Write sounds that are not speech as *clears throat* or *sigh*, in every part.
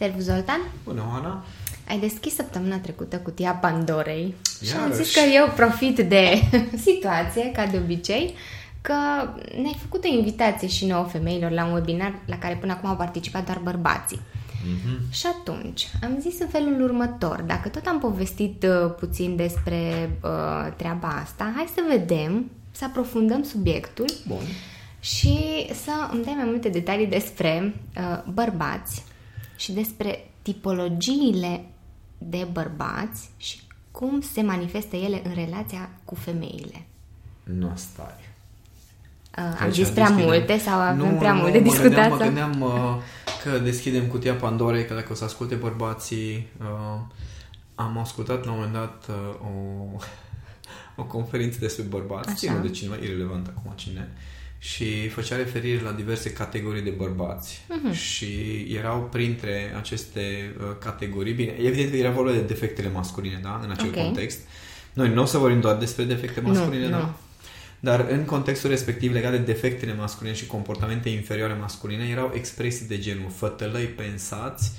Servus, Zoltan! Bună, Oana! Ai deschis săptămâna trecută cutia Pandorei și am Iarăși. zis că eu profit de *laughs* situație, ca de obicei, că ne-ai făcut o invitație și nouă femeilor la un webinar la care până acum au participat doar bărbații. Mm-hmm. Și atunci am zis în felul următor, dacă tot am povestit uh, puțin despre uh, treaba asta, hai să vedem, să aprofundăm subiectul Bun. și să îmi dai mai multe detalii despre uh, bărbați și despre tipologiile de bărbați și cum se manifestă ele în relația cu femeile. Nu stai. Uh, am Aici zis prea deschidem. multe sau avem nu, prea nu, mult de mă discutat? Gândeam, mă sau- gândeam uh, că deschidem cutia Pandorei, că dacă o să asculte bărbații... Uh, am ascultat la un moment dat uh, o, *laughs* o conferință despre bărbați, Așa. ținut de cineva, irrelevant acum cine, și făcea referire la diverse categorii de bărbați. Mhm. Și erau printre aceste uh, categorii, bine, evident că era vorba de defectele masculine, da, în acel Ok. context. Noi nu o să vorbim doar despre defecte Nu, masculine, nu. da? Dar în contextul respectiv legat de defectele masculine și comportamente inferioare masculine erau expresii de genul fătălăi pensați,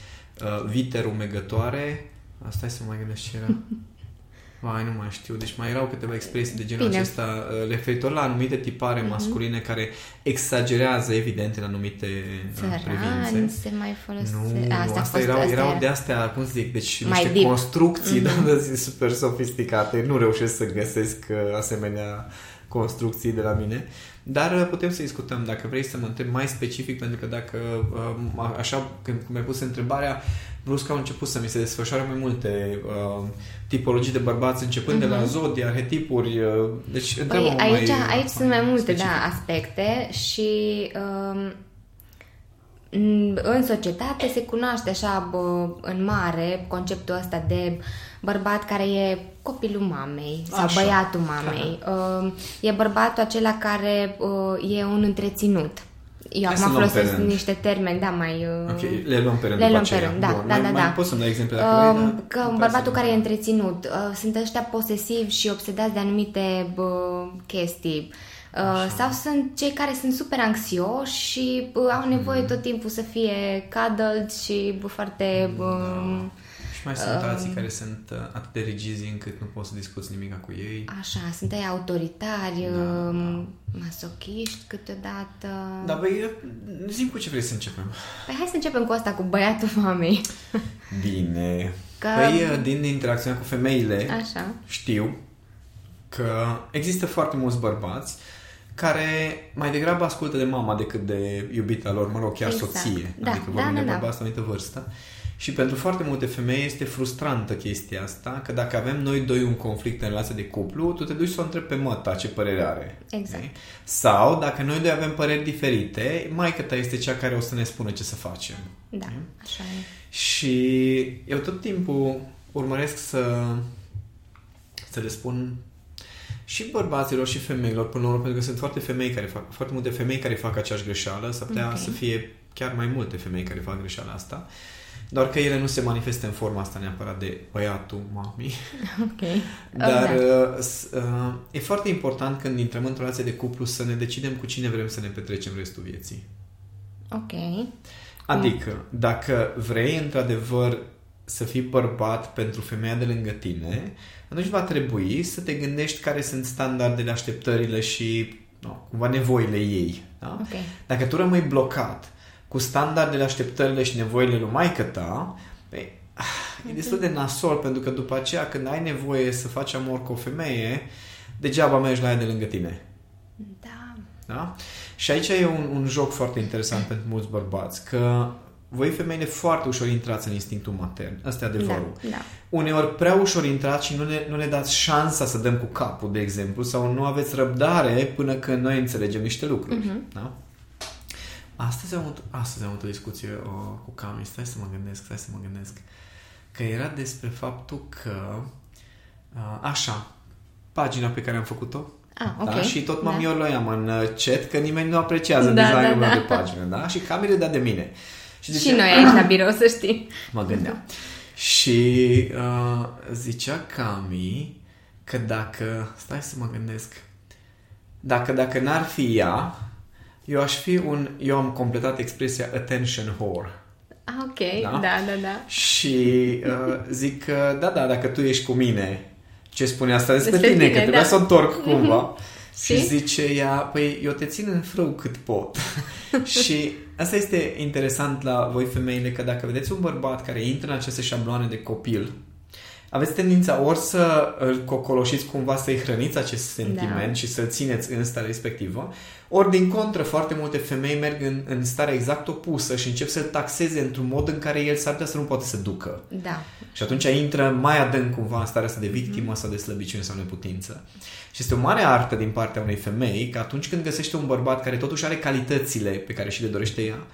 uh, vite rumegătoare, asta să mă mai gândesc ce era. *laughs* Vai, nu mai știu. Deci mai erau câteva expresii de genul Bine. acesta uh, referitor la anumite tipare masculine care exagerează evident în anumite uh, Țărani privințe. se mai folosesc. Nu, nu, asta, a asta, fost, erau, asta erau era. de astea, cum să zic, deci Mai niște deep. construcții mm-hmm. *laughs* da, super sofisticate. Nu reușesc să găsesc uh, asemenea construcții de la mine. Dar uh, putem să discutăm dacă vrei să mă întreb mai specific, pentru că dacă, uh, a- așa, când mi-ai pus întrebarea, brusc au început să mi se desfășoare mai multe uh, tipologii de bărbați, începând de la zodii, arhetipuri. Uh, deci, Mhm. Păi întreabă-mă aici, mai, aici sunt mai multe specific. da, aspecte și um, în- în societate se cunoaște așa bă, în mare conceptul ăsta de bărbat care e copilul mamei sau Așa. băiatul mamei. Um, e bărbatul acela care uh, e un întreținut. Eu Hai să acum luăm pe folosesc rând. niște termeni, da, mai... uh, Ok, le luăm pe rând Le după luăm pe aceea. rând, da, Bun, da, mai, da, mai da. poți să-mi dai exemple dacă Um, vrei, da? Că Îmi bărbatul place care să- e întreținut, uh, sunt ăștia posesivi și obsedați de anumite bă, chestii. Uh, sau sunt cei care sunt super anxioși și bă, au nevoie tot timpul să fie cuddled și bă, foarte... Bă, Și mai sunt alții care sunt uh, atât de rigizi încât nu poți să discuți nimic cu ei. Așa, sunt ei autoritari, da, masochiști câteodată. Dar băi, zim cu ce vrei să începem. Păi hai să începem cu asta, cu băiatul mamei. *laughs* Bine. Că- Păi, uh, din interacțiunea cu femeile, Așa. știu că există foarte mulți bărbați care mai degrabă ascultă de mama decât de iubita lor, mă rog, chiar Exact. soție. Da, adică da, vorbim da, de da. bărbați la o anumită vârstă. Și pentru foarte multe femei este frustrantă chestia asta, că dacă avem noi doi un conflict în relație de cuplu, tu te duci să o întrebi pe măta ce părere are. Exact. Ok? Sau, dacă noi doi avem păreri diferite, maica ta este cea care o să ne spună ce să facem. Da, așa e. Și eu tot timpul urmăresc să, să le spun și bărbaților și femeilor până la urmă, pentru că sunt foarte femei care fac, foarte multe femei care fac aceeași greșeală, s-ar putea Ok. să fie chiar mai multe femei care fac greșeala asta, doar că ele nu se manifestă în forma asta neapărat de băiatul, mami, *laughs* Ok. dar Da. uh, s- uh, e foarte important când intrăm într-o relație de cuplu să ne decidem cu cine vrem să ne petrecem restul vieții. Ok. Adică, dacă vrei într-adevăr să fii bărbat pentru femeia de lângă tine, atunci va trebui să te gândești care sunt standardele, așteptările și nu, cumva nevoile ei. Da? Ok. Dacă tu rămâi blocat cu standardele, așteptările și nevoile lui maică ta, păi, *sighs* ah, e destul de nasol, pentru că după aceea când ai nevoie să faci amor cu o femeie, degeaba mergi la ea de lângă tine. Da. Da? Și aici e un, un joc foarte interesant pentru mulți bărbați, că voi femeile foarte ușor intrați în instinctul matern. Asta e adevărul. Da, da. Uneori prea ușor intrați și nu ne, nu ne dați șansa să dăm cu capul, de exemplu, sau nu aveți răbdare până când noi înțelegem niște lucruri. Mhm. Da? Astăzi am avut, astăzi am avut o discuție o, cu Cami, stai să mă gândesc, stai să mă gândesc, că era despre faptul că, a, așa, pagina pe care am făcut-o, Ah, ok. da? Și tot mă Da. miorloiam în uh, chat că nimeni nu apreciază Da, designul da, meu da. de pagină, da? Și Cami râdea de mine. Și zicea- noi *clears throat* aici la birou, să știi. Mă gândeam. Și uh, zicea Cami că dacă... Stai să mă gândesc. Dacă, dacă n-ar fi ea, eu aș fi un... Eu am completat expresia attention whore. Ah, ok, da, da, da. da. Și uh, *laughs* zic că, da, da, dacă tu ești cu mine, ce spune asta despre, despre tine, tine, că trebuie da. să o întorc *laughs* cumva. *laughs* Și zice ea, păi eu te țin în frâu cât pot. și asta este interesant la voi femeile, că dacă vedeți un bărbat care intră în aceste șabloane de copil, aveți tendința ori să îl cocoloșiți cumva să-i hrăniți acest sentiment da. și să-l țineți în starea respectivă, ori din contră foarte multe femei merg în, în starea exact opusă și încep să-l taxeze într-un mod în care el s-ar putea să nu poate să ducă. Da. Și atunci intră mai adânc cumva în starea asta de victimă mm. sau de slăbiciune sau neputință. Și este o mare artă din partea unei femei că atunci când găsește un bărbat care totuși are calitățile pe care și le dorește ea,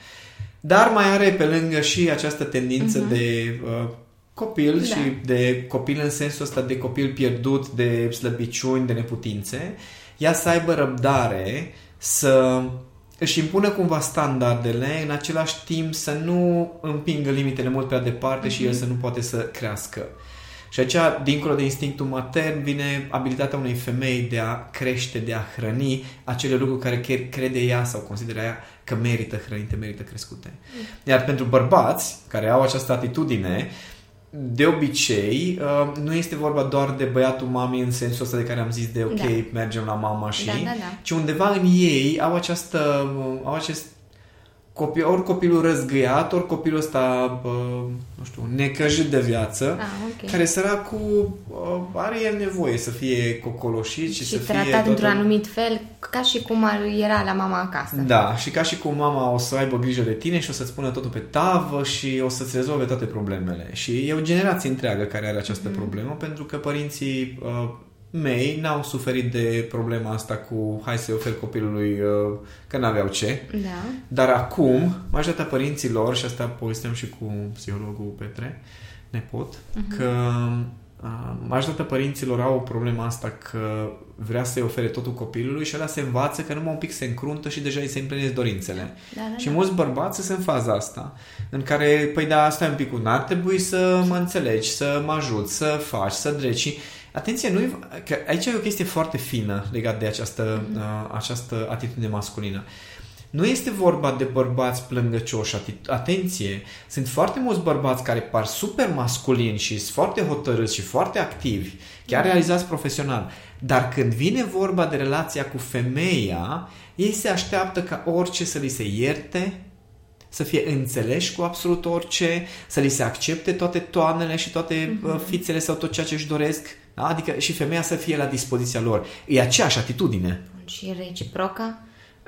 dar mai are pe lângă și această tendință mm-hmm. de uh, copil da. și de copil în sensul ăsta de copil pierdut, de slăbiciuni, de neputințe, ea să aibă răbdare să își impună cumva standardele, în același timp să nu împingă limitele mult prea departe mm-hmm. și el mhm. să nu poate să crească. Și aici, dincolo de instinctul matern, vine abilitatea unei femei de a crește, de a hrăni acele lucruri care crede ea sau consideră ea că merită hrănite, merită crescute. Mm. Iar pentru bărbați care au această atitudine, de obicei, uh, nu este vorba doar de băiatul mamei în sensul ăsta de care am zis de ok, da. mergem la mama și, da, da, da. ci undeva în ei au această, au acest copil, ori copilul răzgâiat, ori copilul ăsta, bă, nu știu, necăjit de viață, ah, okay. care săracul are el nevoie să fie cocoloșit și, și să tratat fie... tratat într-un anumit fel, ca și cum era la mama acasă. Da, și ca și cum mama o să aibă grijă de tine și o să-ți pună totul pe tavă și o să-ți rezolve toate problemele. Și e o generație întreagă care are această mm. problemă, pentru că părinții uh, mei n-au suferit de problema asta cu hai să-i ofer copilului uh, că n-aveau ce. Da. Dar acum, majoritatea părinților, și asta povesteam și cu psihologul Petre, nepot, uh-huh. că uh, majoritatea părinților au problema asta că vrea să-i ofere totul copilului și ăla se învață că numai un pic se încruntă și deja îi se împlinesc dorințele. Da, da, și da. mulți bărbați sunt în faza asta, în care, păi da, asta e un pic, n-ar trebui să mă înțelegi, să mă ajut, să faci, să dreci. Și Atenție, nu că aici e o chestie foarte fină legată de această, mm-hmm. uh, această atitudine masculină. Nu este vorba de bărbați plângăcioși. Atenție, sunt foarte mulți bărbați care par super masculini și sunt foarte hotărâți și foarte activi, chiar mhm. realizați profesional. Dar când vine vorba de relația cu femeia, ei se așteaptă ca orice să li se ierte, să fie înțeleși cu absolut orice, să li se accepte toate toanele și toate mm-hmm. fițele sau tot ceea ce își doresc da? Adică și femeia să fie la dispoziția lor. E aceeași atitudine. Și reciproca?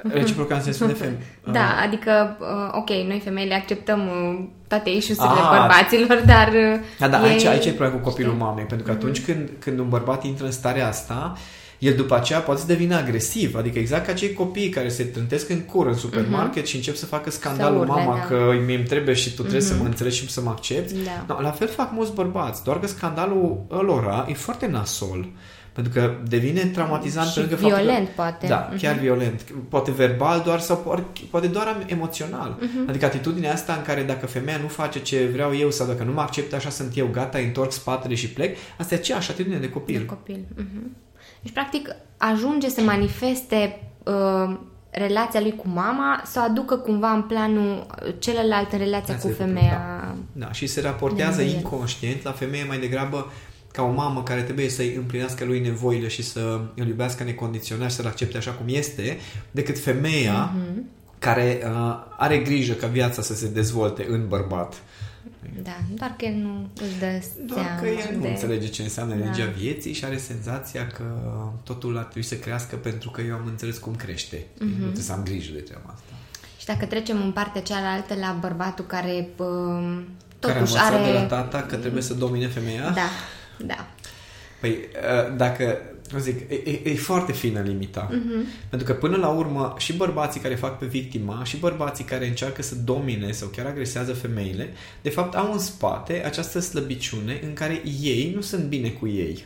*laughs* Reciproca în sensul de femeie. *laughs* Da, uh. adică, uh, ok, noi femeile acceptăm uh, toate isusurile ah, bărbaților, dar... Da, da, e... aici, aici e problema cu copilul mamei, pentru că atunci mm-hmm. când, când un bărbat intră în starea asta, el după aceea poate să devină agresiv. Adică exact ca cei copii care se trântesc în cur în supermarket uh-huh. și încep să facă scandalul urle, mama da. că mie îmi trebuie și tu trebuie uh-huh. să mă mhm. înțelegi și să mă accepti. Da. No, la fel fac mulți bărbați, doar că scandalul ălora e foarte nasol. Pentru că devine traumatizant și pentru că violent, că, poate. Da, uh-huh. chiar violent. Poate verbal doar sau poate doar emoțional. Uh-huh. Adică atitudinea asta în care dacă femeia nu face ce vreau eu sau dacă nu mă acceptă așa sunt eu, gata, întorc spatele și plec, asta e aceeași atitudine de copil. De copil. Uh-huh. Deci, practic, ajunge să manifeste uh, relația lui cu mama, să o aducă cumva în planul celălalt în relația da, cu femeia. Da. da, și se raportează inconștient la femeie mai degrabă ca o mamă care trebuie să-i împlinească lui nevoile și să îl iubească necondiționat și să-l accepte așa cum este, decât femeia mm-hmm. care uh, are grijă ca viața să se dezvolte în bărbat da, doar că el nu își dă Doar seama că el nu de... înțelege ce înseamnă da. legea vieții și are senzația că totul ar trebui să crească pentru că eu am înțeles cum crește. Mm-hmm. Nu trebuie să am grijă de treaba asta. Și dacă trecem în partea cealaltă la bărbatul care uh, totuși care are... de la tata că trebuie să domine femeia? Da, da. Păi, uh, dacă zic, e, e, e foarte fină limita. Uh-huh. Pentru că până la urmă și bărbații care fac pe victima și bărbații care încearcă să domine sau chiar agresează femeile, de fapt au în spate această slăbiciune în care ei nu sunt bine cu ei.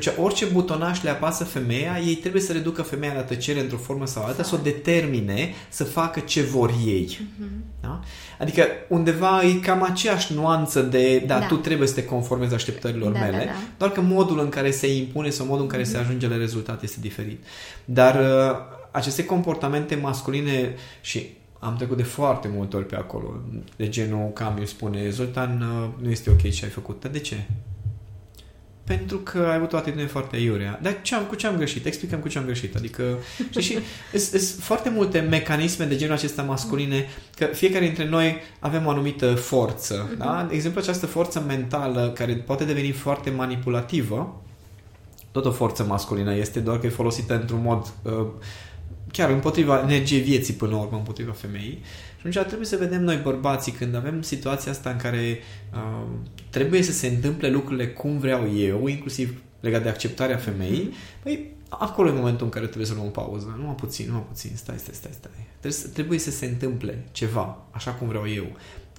Și atunci, orice butonaș le apasă femeia, ei trebuie să reducă femeia la tăcere într-o formă sau alta, să o determine să facă ce vor ei. Uh-huh. Da? Adică, undeva e cam aceeași nuanță de, da, da. tu trebuie să te conformezi așteptărilor da, mele, da, da. doar că modul în care se impune sau modul în care uh-huh. se ajunge la rezultat este diferit. Dar uh, aceste comportamente masculine și am trecut de foarte multe ori pe acolo. De genul cam îmi spune, Zoltan, uh, nu este ok ce ai făcut. Dar de ce? Pentru că ai avut o atitudine foarte iurea. Dar ce am, cu ce am greșit? Explicăm cu ce am greșit. Adică, *laughs* știi, și sunt foarte multe mecanisme de genul acesta masculine, că fiecare dintre noi avem o anumită forță. Da? De exemplu, această forță mentală care poate deveni foarte manipulativă, tot o forță masculină este, doar că e folosită într-un mod uh, chiar împotriva energiei vieții până la urmă, împotriva femeii. Și atunci trebuie să vedem noi bărbații când avem situația asta în care uh, trebuie să se întâmple lucrurile cum vreau eu, inclusiv legat de acceptarea femeii, păi acolo e momentul în care trebuie să luăm o pauză. Nu puțin, nu puțin, stai, stai, stai, stai. Trebuie să, trebuie să se întâmple ceva, așa cum vreau eu.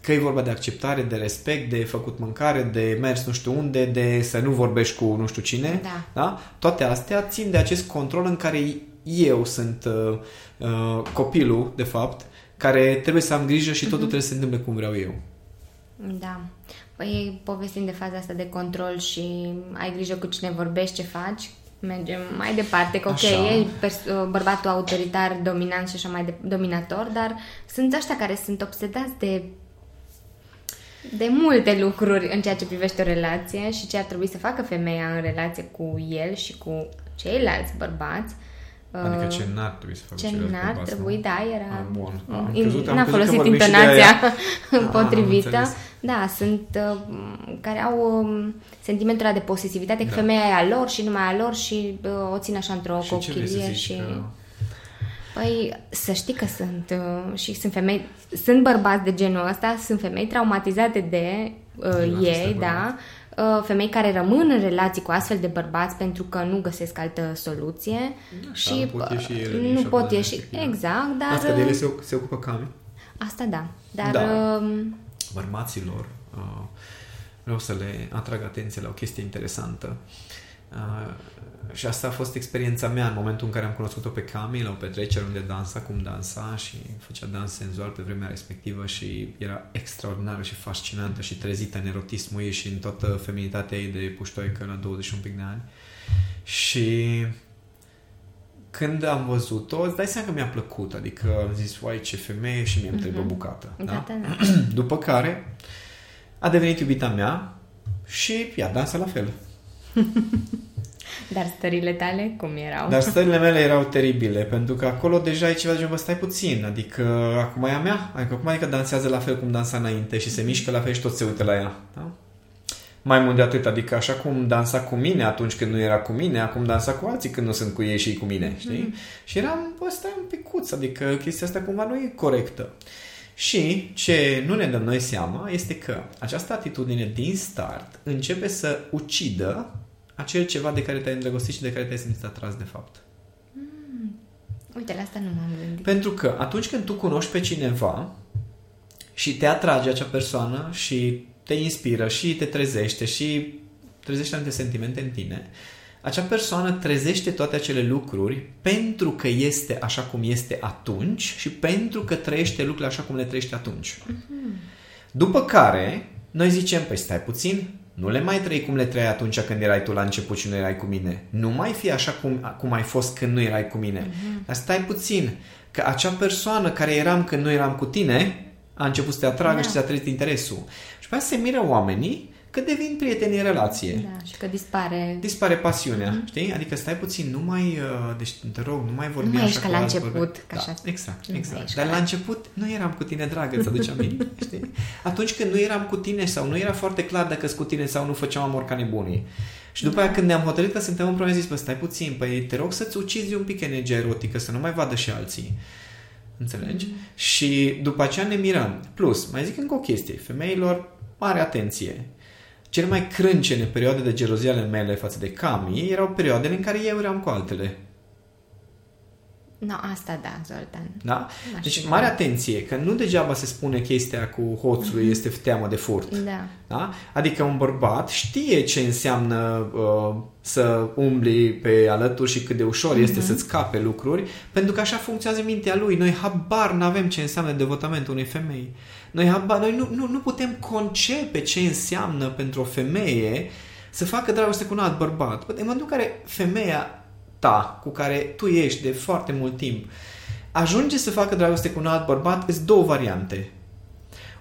Că e vorba de acceptare, de respect, de făcut mâncare, de mers nu știu unde, de să nu vorbești cu nu știu cine. Da. da? Toate astea țin de acest control în care eu sunt uh, uh, copilul, de fapt, care trebuie să am grijă și totul uh-huh. trebuie să se întâmple cum vreau eu. Da. Păi povestim de faza asta de control și ai grijă cu cine vorbești, ce faci, mergem mai departe, că ok, așa. e pers- uh, bărbatul autoritar, dominant și așa mai de- dominator, dar sunt ăștia care sunt obsedați de de multe lucruri în ceea ce privește o relație și ce ar trebui să facă femeia în relație cu el și cu ceilalți bărbați Adică ce n-ar trebui să facă Ce n-ar trebui, da, era... Ah, bun. Am crezut, am n-a folosit intonația *laughs* potrivită. Ah, da, sunt uh, care au uh, sentimentul de posesivitate, da. că femeia e a lor și numai a lor și uh, o țin așa într-o și cochilie și... Că... Păi, să știi că sunt uh, și sunt femei, sunt bărbați de genul ăsta, sunt femei traumatizate de uh, ei, da, Uh, femei care rămân în relații cu astfel de bărbați pentru că nu găsesc altă soluție da, și nu pot ieși ele nu pot ieși, exact, dar asta de ele se, se ocupă cam. Asta da, dar da. Uh, bărbaților uh, vreau să le atrag atenție la o chestie interesantă. Uh, și asta a fost experiența mea în momentul în care am cunoscut-o pe Cami la o petrecere unde dansa cum dansa și făcea dans senzual pe vremea respectivă și era extraordinară și fascinantă și trezită în erotismul ei și în toată feminitatea ei de puștoică la 21 pic de ani. Și când am văzut-o, îți dai seama că mi-a plăcut, adică am zis, uai, ce femeie și mie îmi trebuie uh-huh. bucată. Da? Da, da. *clears throat* După care a devenit iubita mea și ea dansa la fel. *laughs* Dar stările tale cum erau? Dar stările mele erau teribile, pentru că acolo deja e ceva de genul, stai puțin, adică acum e a mea, adică acum adică dansează la fel cum dansa înainte și se mișcă la fel și tot se uită la ea. Da? Mai mult de atât, adică așa cum dansa cu mine atunci când nu era cu mine, acum dansa cu alții când nu sunt cu ei și cu mine, știi? Mm-hmm. Și eram, bă, stai un picuț, adică chestia asta cumva nu e corectă. Și ce nu ne dăm noi seama este că această atitudine din start începe să ucidă acel ceva de care te-ai îndrăgostit și de care te-ai simțit atras de fapt. Mm. Uite, la asta nu m-am gândit. Pentru că atunci când tu cunoști pe cineva și te atrage acea persoană și te inspiră și te trezește și trezește anumite sentimente în tine, acea persoană trezește toate acele lucruri pentru că este așa cum este atunci și pentru că trăiește lucrurile așa cum le trăiește atunci. Mm-hmm. După care, noi zicem, păi stai puțin, nu le mai trăi cum le trăiai atunci când erai tu la început și nu erai cu mine. Nu mai fi așa cum, cum ai fost când nu erai cu mine. Uh-huh. Dar stai puțin, că acea persoană care eram când nu eram cu tine a început să te atragă da. și să te trezit interesul. Și pe se miră oamenii că devin prieteni în relație. Da, și că dispare... Dispare pasiunea, mm-hmm. știi? Adică stai puțin, nu mai, uh, deci te rog, nu mai vorbi nu mai ești ca la început. Ca da, așa. exact, exact. Dar la început nu eram cu tine, dragă, să aduci aminte, *laughs* știi? Atunci când nu eram cu tine sau nu era foarte clar dacă sunt cu tine sau nu făceam amor ca nebunii. Și după da. aia când ne-am hotărât că suntem împreună, zis, bă, stai puțin, păi te rog să-ți ucizi un pic energia erotică, să nu mai vadă și alții. Înțelegi? Mm. Și după aceea ne mirăm. Plus, mai zic încă o chestie. Femeilor, mare atenție cele mai crâncene perioade de gelozie ale mele față de Cami erau perioadele în care eu eram cu altele. No, asta da, Zoltan. Da? Deci, mare atenție, că nu degeaba se spune chestia cu hoțul mm-hmm. este teamă de furt. Da. da. Adică un bărbat știe ce înseamnă uh, să umbli pe alături și cât de ușor mm-hmm. este să-ți scape lucruri, pentru că așa funcționează mintea lui. Noi habar n-avem ce înseamnă devotamentul unei femei. Noi, habar, noi nu, nu, nu putem concepe ce înseamnă pentru o femeie să facă dragoste cu un alt bărbat. În momentul în care femeia ta, cu care tu ești de foarte mult timp, ajunge să facă dragoste cu un alt bărbat, sunt două variante.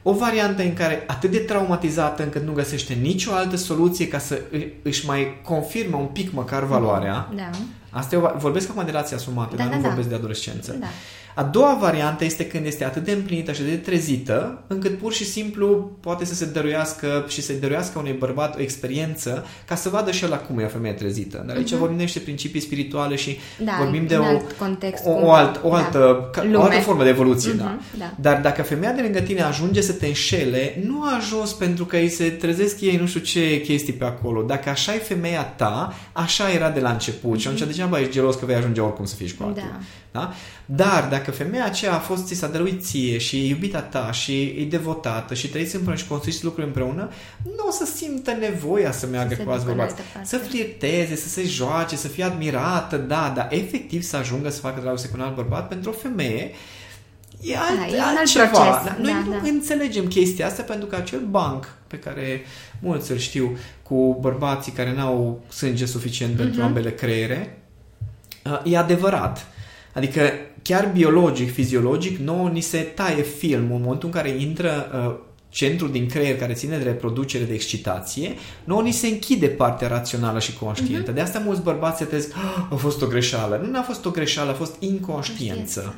O variantă în care atât de traumatizată încât nu găsește nicio altă soluție ca să își mai confirmă un pic măcar valoarea. Da. Asta eu vorbesc acum de relații asumate, Da, dar da, nu da. vorbesc de adolescență. Da. A doua variantă este când este atât de împlinită și de trezită, încât pur și simplu poate să se dăruiască și să-i dăruiască unui bărbat o experiență ca să vadă și el cum e o femeie trezită. Dar aici Mhm. vorbim de niște principii spirituale și Da, vorbim de în o, alt context, o, o, cumva. alt, o, Da. altă, ca- o Lume. altă formă de evoluție. Da. Mhm, da. Dar dacă femeia de lângă tine ajunge să te înșele, nu a ajuns pentru că îi se trezesc ei nu știu ce chestii pe acolo. Dacă așa e femeia ta, așa era de la început. Și atunci degeaba ești gelos că vei ajunge oricum să fii și cu altul. Da. Da? Dar dacă femeia aceea a fost, ți s-a dăruit ție și e iubita ta și e devotată și trăiți împreună și construiți lucruri împreună, nu o să simtă nevoia să meargă Să se cu alți ducă în bărbați. altă parte. Să flirteze, să se joace, să fie admirată, da, dar efectiv să ajungă să facă dragoste cu un alt bărbat pentru o femeie E, alt, Da, e un alt altceva. proces, Da, Noi da, nu da. înțelegem chestia asta pentru că acel banc pe care mulți îl știu cu bărbații care n-au sânge suficient pentru Mhm. ambele creiere, uh, e adevărat. Adică chiar biologic, fiziologic, nouă ni se taie filmul în momentul în care intră uh, centrul din creier care ține de reproducere, de excitație, nouă ni se închide partea rațională și conștientă. Mhm. De asta mulți bărbați se trezesc, "Ah, a fost o greșeală. Nu a fost o greșeală, a fost inconștiență. Conștiență.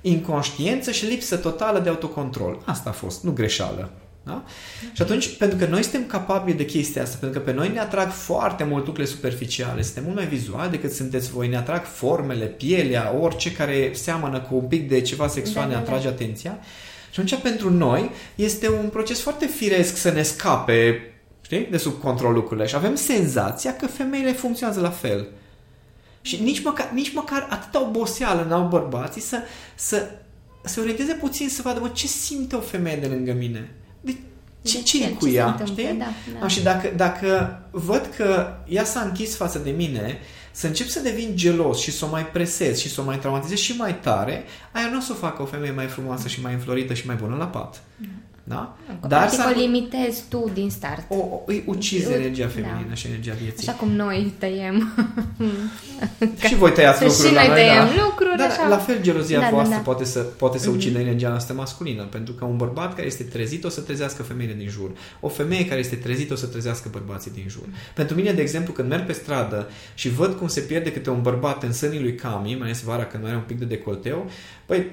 Inconștiență și lipsă totală de autocontrol. Asta a fost, nu greșeală. Da? Și atunci, pentru că noi suntem capabili de chestia asta, pentru că pe noi ne atrag foarte mult lucrurile superficiale, suntem mult mai vizuali decât sunteți voi, ne atrag formele, pielea, orice care seamănă cu un pic de ceva sexual Da, ne da, atrage da. atenția. Și atunci, pentru noi, este un proces foarte firesc să ne scape știi, de sub control lucrurile și avem senzația că femeile funcționează la fel. Și nici măcar, nici măcar atâta oboseală n-au bărbații să, să se orienteze puțin să vadă, mă, ce simte o femeie de lângă mine? De, ce, De ce, ce? e cu Ce se ea? întâmplă? Știi? Da, da. A, și dacă, dacă văd că ea s-a închis față de mine, să încep să devin gelos și să o mai presez și să o mai traumatizez și mai tare, aia nu o să o facă o femeie mai frumoasă și mai înflorită și mai bună la pat. Da? Dar să să o limitezi tu din start. o, o, îi ucizi Da. energia feminină și energia vieții. Așa cum noi tăiem. Și voi tăiați Și lucruri la noi noi, tăiem da. lucruri, Dar așa. la fel gelozia Da, da, voastră da. poate să, poate să Mhm. ucidă energia noastră masculină, pentru că un bărbat care este trezit o să trezească femeile din jur. O femeie care este trezită o să trezească bărbații din jur. Pentru mine, de exemplu, când merg pe stradă și văd cum se pierde câte un bărbat în sânii lui Cami, mai ales vara când mai are un pic de decolteu, Păi,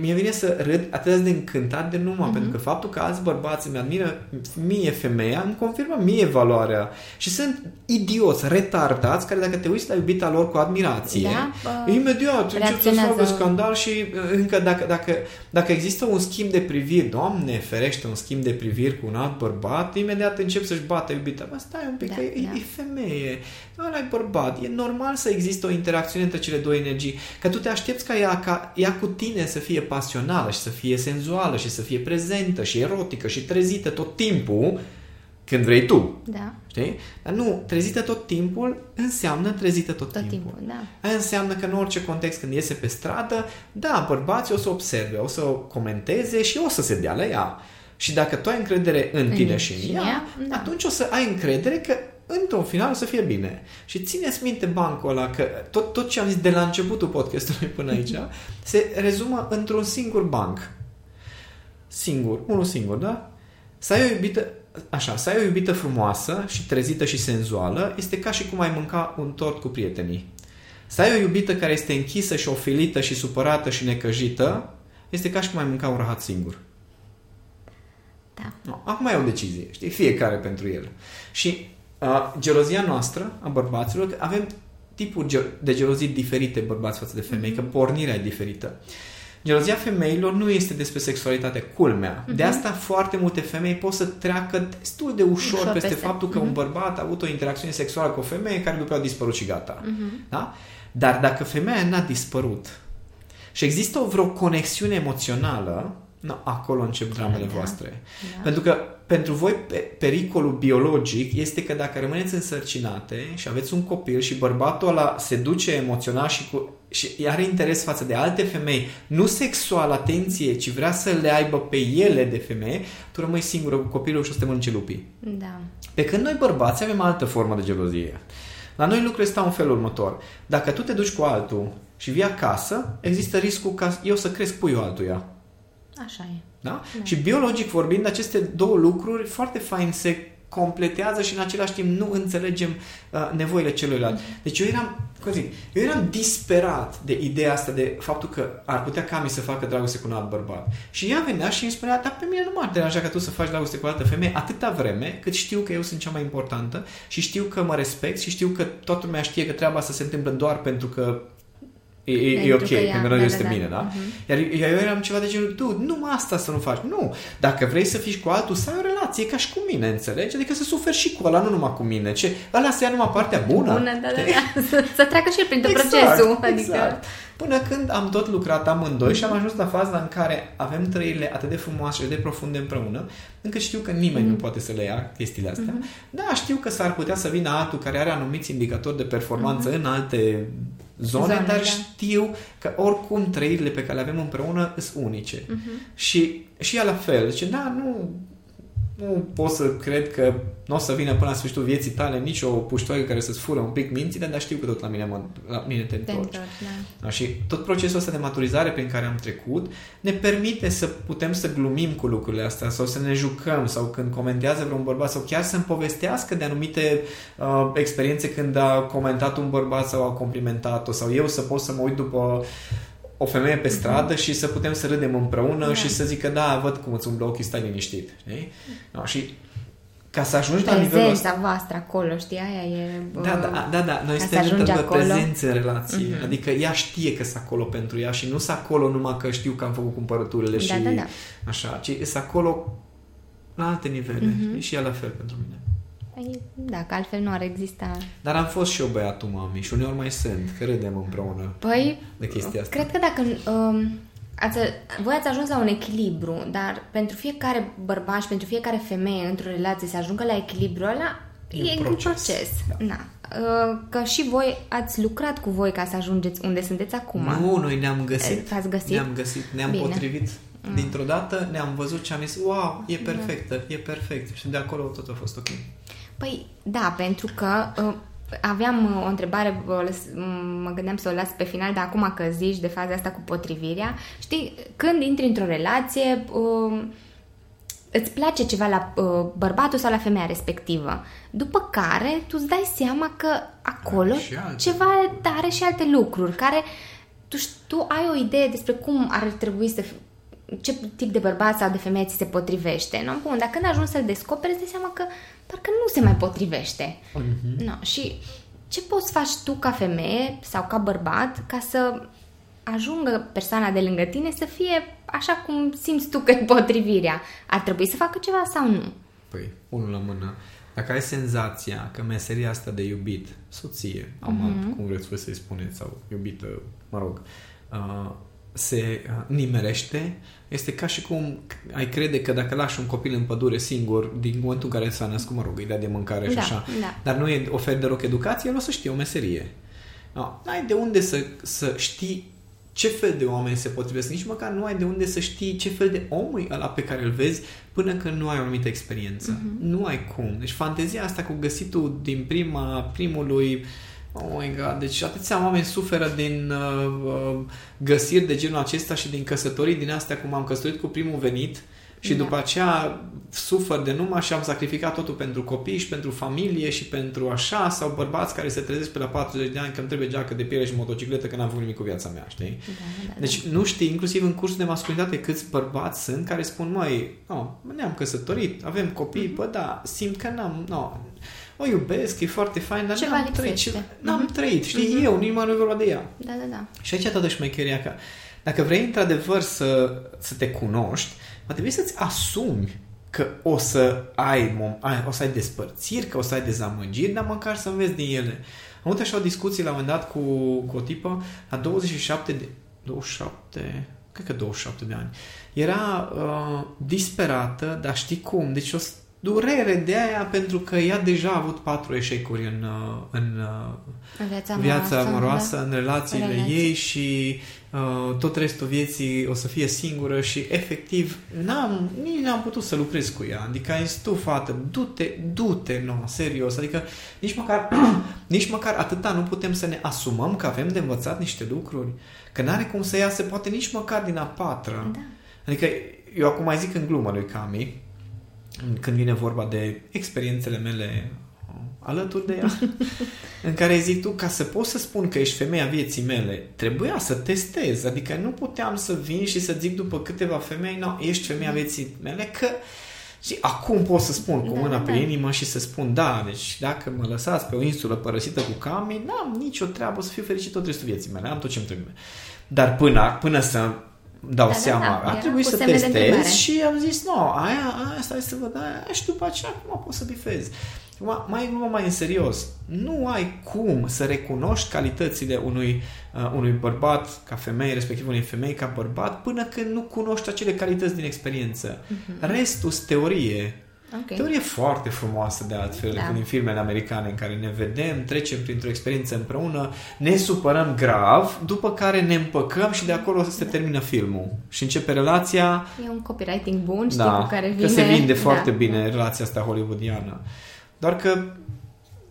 mie vine să râd atât de încântat de numai, Mhm. pentru că faptul că alți bărbați îmi admiră mie femeia, îmi confirmă mie valoarea. Și sunt idioți, retardați, care dacă te uiți la iubita lor cu admirație, Da, bă, imediat încep să reacționează. facă scandal și uh, încă dacă, dacă, dacă există un schimb de priviri, Doamne ferește un schimb de priviri cu un alt bărbat, imediat încep să-și bată iubita. Bă, stai un pic, Da, că e, da. e femeie, ăla e bărbat. E normal să existe o interacțiune între cele două energii, că tu te aștepți ca ea, ca ea cu tine să fie pasională și să fie senzuală și să fie prezentă și erotică și trezită tot timpul când vrei tu. Da, Știi? Dar nu, trezită tot timpul înseamnă trezită tot, tot timpul. timpul, da. Aia înseamnă că în orice context când iese pe stradă, da, bărbații o să observe, o să o comenteze și o să se dea la ea. Și dacă tu ai încredere în În tine și în și ea, ea, da. atunci o să ai încredere că într-un final o să fie bine. Și țineți minte bancul ăla că tot, tot ce am zis de la începutul podcastului până aici *laughs* se rezumă într-un singur banc. Singur, unul singur, da? Să ai o iubită, așa, să ai o iubită frumoasă și trezită și senzuală este ca și cum ai mânca un tort cu prietenii. Să ai o iubită care este închisă și ofilită și supărată și necăjită este ca și cum ai mânca un rahat singur. Da. Nu, acum e o decizie, știi? Fiecare pentru el. Și uh, gelozia noastră, a bărbaților, că avem tipuri ge- de gelozii diferite bărbați față de femei, că pornirea e diferită. Gelozia femeilor nu este despre sexualitate, culmea. De Mhm. asta foarte multe femei pot să treacă destul de ușor, Ușor peste, peste. faptul că un Mhm. bărbat a avut o interacțiune sexuală cu o femeie care după a dispărut și gata. Mhm. Da? Dar dacă femeia n-a dispărut și există o vreo conexiune emoțională, no, acolo încep dramele Da. voastre. Da. Pentru că pentru voi pe- pericolul biologic este că dacă rămâneți însărcinate și aveți un copil și bărbatul ăla se duce emoțional și, cu, și are interes față de alte femei, nu sexual, atenție, ci vrea să le aibă pe ele de femeie, tu rămâi singură cu copilul și o să te mănânce lupii. Da. Pe când noi bărbați avem altă formă de gelozie. La noi lucrurile stau în felul următor. Dacă tu te duci cu altul și vii acasă, există riscul ca eu să cresc puiul altuia. Așa e. Da? da? Și biologic vorbind, aceste două lucruri foarte fain se completează și în același timp nu înțelegem uh, nevoile celuilalt. Deci eu eram, cum zic, eu eram disperat de ideea asta, de faptul că ar putea Cami să facă dragoste cu un alt bărbat. Și ea venea și îmi spunea, dar pe mine nu m-ar deranja ca tu să faci dragoste cu o altă femeie atâta vreme cât știu că eu sunt cea mai importantă și știu că mă respect și știu că toată lumea știe că treaba asta se întâmplă doar pentru că E, e, e ok, pentru că noi este da, bine, da? da? Uh-huh. Iar eu eram ceva de genul, tu, nu asta să nu faci. Nu, dacă vrei să fii cu altul, să ai o relație ca și cu mine, înțelegi? Adică să suferi și cu ăla, nu numai cu mine. Ce? Ăla să ia numai partea bună. Bună, da, da, da. *laughs* Să, să treacă și el prin exact, procesul. Adică... Exact. Până când am tot lucrat amândoi și am ajuns la faza în care avem trăirile atât de frumoase și de profunde împreună, încât știu că nimeni mm-hmm. nu poate să le ia chestiile astea. Mm-hmm. Da, știu că s-ar putea să vină altul care are anumiți indicatori de performanță mm-hmm. în alte zone, zone dar da. știu că oricum trăirile pe care le avem împreună sunt unice. Uh-huh. Și, și ea la fel. Zice, da, nu, nu pot să cred că nu o să vină până la sfârșitul vieții tale nici o puștoaică care să-ți fură un pic mințile, dar știu că tot la mine, mă, la mine te întorci. Da. Da, și tot procesul ăsta de maturizare prin care am trecut ne permite să putem să glumim cu lucrurile astea sau să ne jucăm sau când comentează vreun bărbat sau chiar să-mi povestească de anumite uh, experiențe când a comentat un bărbat sau a complimentat-o sau eu să pot să mă uit după o femeie pe stradă și să putem să râdem împreună da. și să zică, da, văd cum îți umblă ochii, stai liniștit. Știi? No, și ca să ajungi la nivelul ăsta... voastră acolo, știi? Aia e... Da, da, da, da. Noi suntem într prezență în relație. Uh-huh. Adică ea știe că sunt acolo pentru ea și nu sunt acolo numai că știu că am făcut cumpărăturile da, și da, da. așa, ci sunt acolo la alte nivele. Uh-huh. Și ea la fel pentru mine. Păi, da, că altfel nu ar exista. Dar am fost și eu băiatul mami și uneori mai sunt, că râdem împreună păi, de chestia asta. Cred că dacă... Um, ați, voi ați ajuns la un echilibru, dar pentru fiecare bărbat și pentru fiecare femeie într-o relație să ajungă la echilibru ăla, e, e un proces. proces. Da. Na. Uh, că și voi ați lucrat cu voi ca să ajungeți unde sunteți acum. Nu, noi ne-am găsit. V-ați găsit? Ne-am găsit, ne-am Bine. potrivit. Mm. Dintr-o dată ne-am văzut și am zis, wow, e da. perfectă, da. e perfect. Și de acolo tot a fost ok. Păi, da, pentru că uh, aveam uh, o întrebare, mă gândeam să o las pe final, dar acum că zici de faza asta cu potrivirea, știi, când intri într-o relație, uh, îți place ceva la uh, bărbatul sau la femeia respectivă. După care tu îți dai seama că acolo ceva are și alte lucruri care tu, tu ai o idee despre cum ar trebui să ce tip de bărbat sau de femeie ți se potrivește. Nu? Bun, dar când ajungi să-l descoperi, îți dai seama că parcă nu se mai potrivește. Uh-huh. No, și ce poți face tu ca femeie sau ca bărbat ca să ajungă persoana de lângă tine să fie așa cum simți tu că e potrivirea? Ar trebui să facă ceva sau nu? Păi, unul la mână. Dacă ai senzația că meseria asta de iubit, soție, amat, uh-huh. cum vreți să-i spuneți, sau iubită, mă rog, uh, se uh, nimerește, este ca și cum ai crede că dacă lași un copil în pădure singur, din momentul în care s-a născut, mă rog, ideea de mâncare și da, așa, da. dar nu e ofer deloc educație, nu o să știi o meserie. No, n-ai de unde să, să știi ce fel de oameni se potrivesc, nici măcar nu ai de unde să știi ce fel de om e ăla pe care îl vezi până când nu ai o anumită experiență. Uh-huh. Nu ai cum. Deci fantezia asta cu găsitul din prima, primului uh, Oh my god, deci atâția oameni suferă din uh, uh, găsiri de genul acesta și din căsătorii din astea cum am căsătorit cu primul venit și da. după aceea sufer de numai și am sacrificat totul pentru copii și pentru familie și pentru așa sau bărbați care se trezesc pe la 40 de ani că îmi trebuie geacă de piele și motocicletă că n-am făcut nimic cu viața mea, știi? Da, da, da. Deci nu știi, inclusiv în cursul de masculinitate, câți bărbați sunt care spun, măi, no, ne-am căsătorit, avem copii, mm-hmm. bă, da, simt că n-am, no, o iubesc, e foarte fain, dar Ceva n-am trăit. Ce, n-am uh-huh. trăit, știi, uh-huh. eu, nici nu e vorba de ea. Da, da, da. Și aici toată șmecheria că dacă vrei într-adevăr să, să te cunoști, va trebui să-ți asumi că o să ai, ai, o să ai despărțiri, că o să ai dezamăgiri, dar măcar să înveți din ele. Am avut așa o discuție la un moment dat cu, cu o tipă la 27 de... 27... Cred că 27 de ani. Era uh, disperată, dar știi cum? Deci o durere de aia pentru că ea deja a avut patru eșecuri în, uh, în, uh, În viața, viața amoroasă, amoroasă, da? în relațiile Relații. ei și uh, tot restul vieții o să fie singură și efectiv n-am, nici n-am putut să lucrez cu ea. Adică ai zis tu, fată, du-te, du-te, nu, serios. Adică nici măcar, *clears throat* nici măcar atâta nu putem să ne asumăm că avem de învățat niște lucruri. Că n-are cum să iasă poate nici măcar din a patra. Da. Adică eu acum mai zic în glumă lui Cami, când vine vorba de experiențele mele uh, alături de ea, *laughs* în care zic tu, ca să pot să spun că ești femeia vieții mele, trebuia să testez. Adică nu puteam să vin și să zic după câteva femei, nu, ești femeia vieții mele, că și acum pot să spun cu Da, mâna da, pe da. inimă și să spun, da, deci dacă mă lăsați pe o insulă părăsită cu Cami, n-am nicio treabă să fiu fericit tot restul vieții mele, am tot ce-mi trebuie. Dar până, până să dau Da, da, seama, da, a era trebuit cu să semne de testez întrebare. și am zis, nu, aia, aia, stai să văd aia și după aceea acum pot să bifez. Acum, mai în glumă, mai în serios, nu ai cum să recunoști calitățile unui, uh, unui bărbat ca femeie, respectiv unei femei ca bărbat, până când nu cunoști acele calități din experiență. Restul teorie. Ok. Teorie foarte frumoasă de altfel, Da. da. din filmele americane în care ne vedem, trecem printr-o experiență împreună, ne supărăm grav, după care ne împăcăm și de acolo se termină filmul. Și începe relația E un copywriting bun, știi, da, cu care vine... că se vinde da. foarte bine relația asta hollywoodiană. Doar că,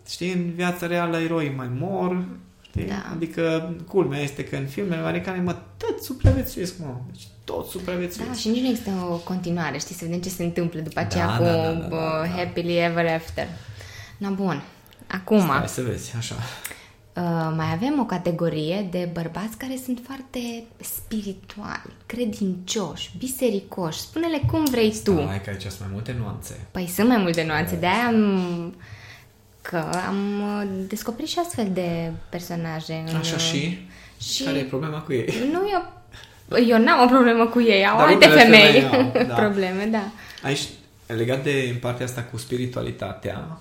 știi, în viața reală eroii mai mor, știi? Da. Adică culmea este că în filmele americane, mă, tot supraviețuiesc, mă. Deci tot supraviețuiesc. Da, și nici nu există o continuare, știi, să vedem ce se întâmplă după aceea Da, cu da, da, da, uh, da, da. Happily Ever After. Na, bun. Acum, Hai să vezi, așa. uh, mai avem o categorie de bărbați care sunt foarte spirituali, credincioși, bisericoși. Spune-le cum vrei tu. Hai că aici sunt mai multe nuanțe. Păi sunt mai multe nuanțe, de aia am... că am uh, descoperit și astfel de personaje. în- Așa și? și... Care e problema cu ei? Nu eu... Eu n-am o problemă cu ei, au Dar alte unele femei, femei au, *laughs* da. probleme, da. Aici, legat de partea asta cu spiritualitatea, uh,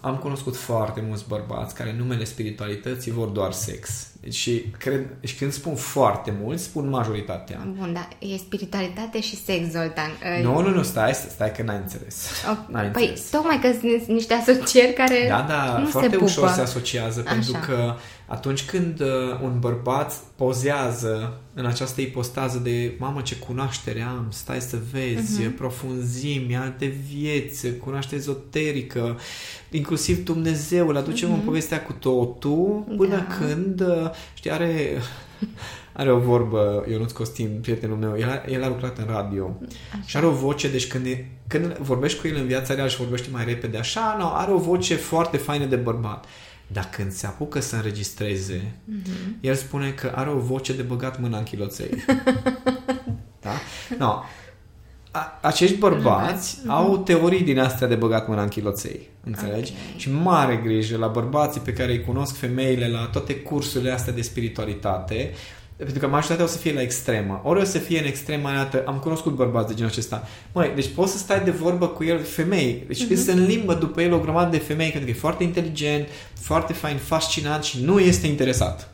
am cunoscut foarte mulți bărbați care în numele spiritualității vor doar sex. Deci, și cred, și când spun foarte mulți, spun majoritatea. Bun, da, e spiritualitate și sex, Zoltan. Nu, nu, nu, stai, stai că n-ai înțeles. O- N-ai Păi, înțeles. tocmai că sunt niște asocieri care Da, da, nu foarte se pupă. ușor se asociază Așa. pentru că atunci când uh, un bărbat pozează în această ipostază de mamă ce cunoaștere am, stai să vezi, Mhm. uh-huh. profunzimi, alte vieți, cunoaște ezoterică, inclusiv Dumnezeu, îl aducem uh-huh. în povestea cu totul, până Mhm. Da. când, uh, știi, are... *laughs* Are o vorbă, Ionuț Costin, prietenul meu, el a, el a lucrat în radio Așa. și are o voce, deci când, e, când vorbești cu el în viața reală și vorbești mai repede așa, no, are o voce foarte faină de bărbat. Dar când se apucă să înregistreze, mm-hmm. el spune că are o voce de băgat mâna în chiloței. *laughs* da? No. A, acești bărbați mm-hmm. au teorii din astea de băgat mâna în chiloței. Înțelegi? Ok. Și mare grijă la bărbații pe care îi cunosc femeile la toate cursurile astea de spiritualitate, pentru că majoritatea o să fie la extremă. Ori o să fie în extrema aia, am cunoscut bărbați de genul acesta. Măi, deci poți să stai de vorbă cu el, femei. Deci când se înlimbă după el o grămadă de femei, pentru că e foarte inteligent, foarte fain, fascinant și nu este interesat.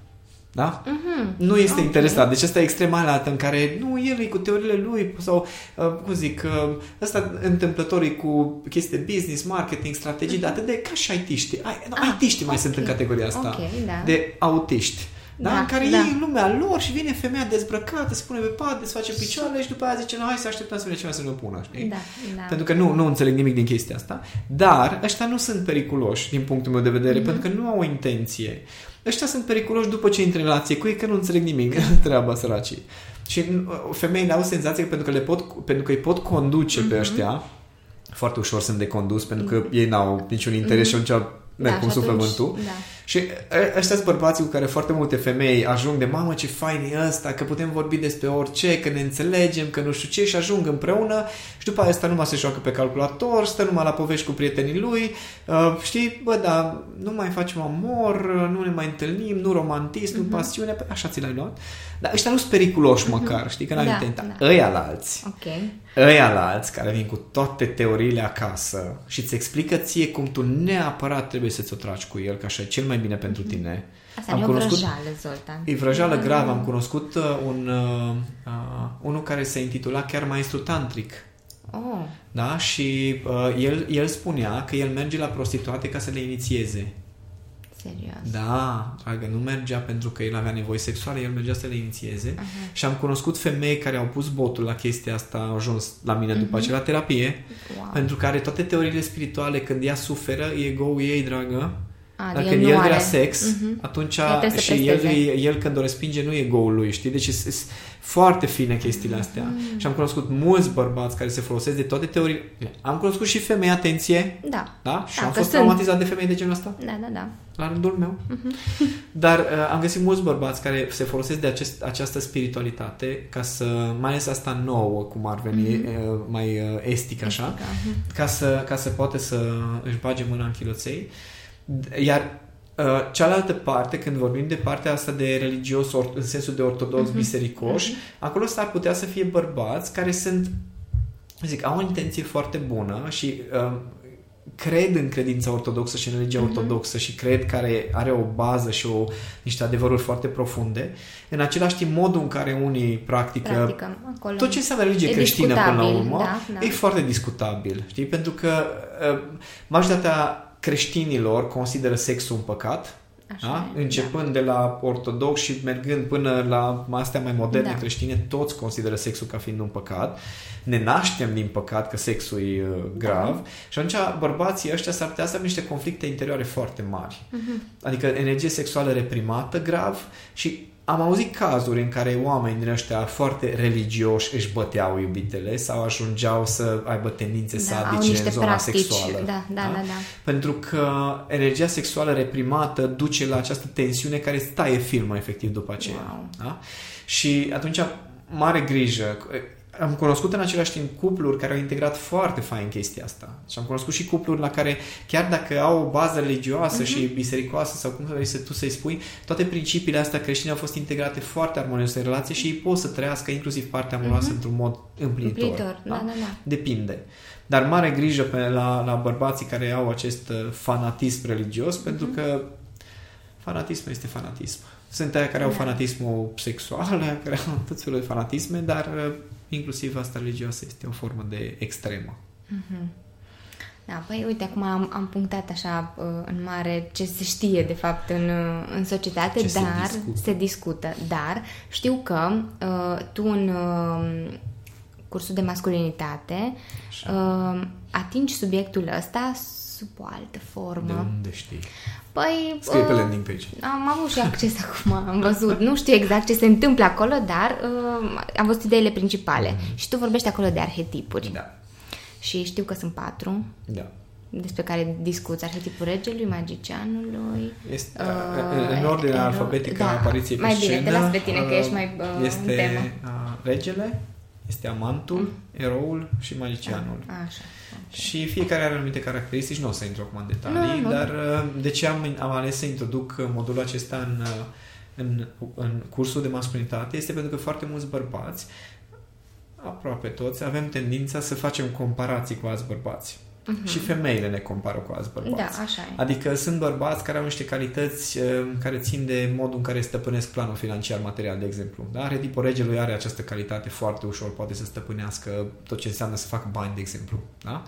Da? Mhm. Nu este Ok. interesat. Deci asta e extrema aia altă în care nu, el e cu teoriile lui sau, uh, cum zic, uh, ăsta întâmplător e cu chestii de business, marketing, strategii, dar atât de ca și IT-ști. Ai, no, Ah, IT-știi mai ok. sunt în categoria asta. Ok, da. De autiști. Da? Da, în care da. ei în lumea lor și vine femeia dezbrăcată, se pune pe pat, desface picioarele și după aia zice, nu, hai să așteptăm să vedem ceva să ne pună, știi? Da, da. Pentru că nu, nu înțeleg nimic din chestia asta. Dar ăștia nu sunt periculoși din punctul meu de vedere, mm-hmm. pentru că nu au o intenție. Ăștia sunt periculoși după ce intră în relație cu ei, că nu înțeleg nimic *laughs* treaba săracii. Și uh, femeile au senzația că pentru că, le pot, pentru că îi pot conduce mm-hmm. pe ăștia, foarte ușor sunt de condus, pentru că ei n-au niciun interes mm-hmm. și atunci merg Da, cum și suflă atunci- vântul. da. Și ă- ăștia sunt bărbații cu care foarte multe femei ajung de mamă ce fain e ăsta, că putem vorbi despre orice, că ne înțelegem, că nu știu ce și ajung împreună și după aia ăsta numai se joacă pe calculator, stă numai la povești cu prietenii lui, uh, știi, bă, dar nu mai facem amor, nu ne mai întâlnim, nu romantism, Mhm. nu pasiune, păi așa ți l-ai luat. Dar ăștia nu sunt periculoși măcar, știi, că n-ai Da, intentat. da. Ăia la alți, Ok. ăia la alți care vin cu toate teoriile acasă și îți explică ție cum tu neapărat trebuie să-ți o tragi cu el, că așa e cel mai bine pentru tine. Asta e o vrăjală, Zoltan. E vrăjală gravă. Am cunoscut uh, un, uh, uh, unul care se intitula chiar maestru tantric. Oh. Da? Și uh, el, el spunea că el merge la prostituate ca să le inițieze. Serios. Da, dragă, nu mergea pentru că el avea nevoie sexuale, el mergea să le inițieze. Uh-huh. Și am cunoscut femei care au pus botul la chestia asta, au ajuns la mine uh-huh. după aceea la terapie, Wow. pentru că are toate teoriile spirituale, când ea suferă, ego-ul ei, dragă, A, Dacă el el nu vrea are. sex, Mhm. atunci El trebuie să și el, presteze. el când o respinge nu e goul lui, știi? Deci sunt foarte fine chestiile astea. Mm. Și am cunoscut mulți bărbați care se folosesc de toate teoriile. Am cunoscut și femei, atenție, Da. da? Și Da, am că fost sunt. traumatizat de femei de genul ăsta, Da, da, da. la rândul meu. Mhm. *laughs* Dar uh, am găsit mulți bărbați care se folosesc de acest, această spiritualitate ca să, mai ales asta nouă, cum ar veni, uh, mai uh, estic așa, Estica, mhm. ca să, ca să poate să își bage mâna în chiloței. Iar uh, cealaltă parte, când vorbim de partea asta de religios, or, în sensul de ortodox, Mhm. bisericoși, acolo s-ar putea să fie bărbați care sunt, zic, au o intenție foarte bună și uh, cred în credința ortodoxă și în religia Mhm. ortodoxă și cred că are, are o bază și o, niște adevăruri foarte profunde. În același timp, modul în care unii practică Practicăm acolo. tot ce înseamnă religie E creștină până la discutabil, urmă da, da. e foarte discutabil, știi? Pentru că uh, majoritatea creștinilor consideră sexul un păcat, Așa da? e, începând de la ortodox și mergând până la astea mai moderne Da. creștine, toți consideră sexul ca fiind un păcat. Ne naștem din păcat că sexul e uh, grav Da. și atunci bărbații ăștia s-ar putea să aibă niște conflicte interioare foarte mari. Mhm. Adică energie sexuală reprimată grav și am auzit cazuri în care oameni din ăștia foarte religioși își băteau iubitele sau ajungeau să aibă tendințe Da, sadice au niște în zona practici. sexuală. Da, da, da, da. Pentru că energia sexuală reprimată duce la această tensiune care îți taie filmul efectiv după aceea. Wow. Da? Și atunci, mare grijă. Am cunoscut în același timp cupluri care au integrat foarte fain chestia asta. Și am cunoscut și cupluri la care, chiar dacă au o bază religioasă și bisericoasă sau cum vrei să tu să-i spui, toate principiile astea creștine au fost integrate foarte armonios în relație și ei pot să trăiască inclusiv partea amoroasă într-un mod împlinitor. Împlinitor, da, da, da. Depinde. Dar mare grijă pe, la, la bărbații care au acest uh, fanatism religios, pentru că fanatismul este fanatism. Sunt aia care au Da. fanatismul sexual, aia care au *laughs* tot felul de fanatisme, dar uh, inclusiv asta religioasă este o formă de extremă. Mhm. Da, păi uite, acum am, am punctat așa uh, în mare ce se știe de fapt în, uh, în societate, Ce se dar discută. se discută. Dar știu că uh, tu în uh, cursul de masculinitate uh, atingi subiectul ăsta sub o altă De formă. unde știi? Păi, Scrie pe uh, landing page. am avut și acces *laughs* acum, am văzut. Nu știu exact ce se întâmplă acolo, dar uh, am văzut ideile principale. Și tu vorbești acolo de arhetipuri. Mhm. Da. Și știu că sunt patru Da. despre care discuți arhetipul regelui, magicianului. Este, uh, în, în ordine ero- alfabetică da, a apariției pe mai bine, scenă, te las pe tine, că uh, ești mai, uh, în este temă. uh, regele, este amantul, eroul și magicianul. Așa. Și fiecare are anumite caracteristici, nu o să intru acum în detalii, Nu, nu. dar uh, de ce am, am ales să introduc uh, modulul acesta în, uh, în, în cursul de masculinitate este pentru că foarte mulți bărbați, aproape toți, avem tendința să facem comparații cu alți bărbați. Și femeile ne compară cu alți bărbați. Mhm. Da, așa e. Adică sunt bărbați care au niște calități uh, care țin de modul în care stăpânesc planul financiar material, de exemplu. Da? Arhetipul regelui are această calitate foarte ușor, poate să stăpânească tot ce înseamnă să facă bani, de exemplu. Da?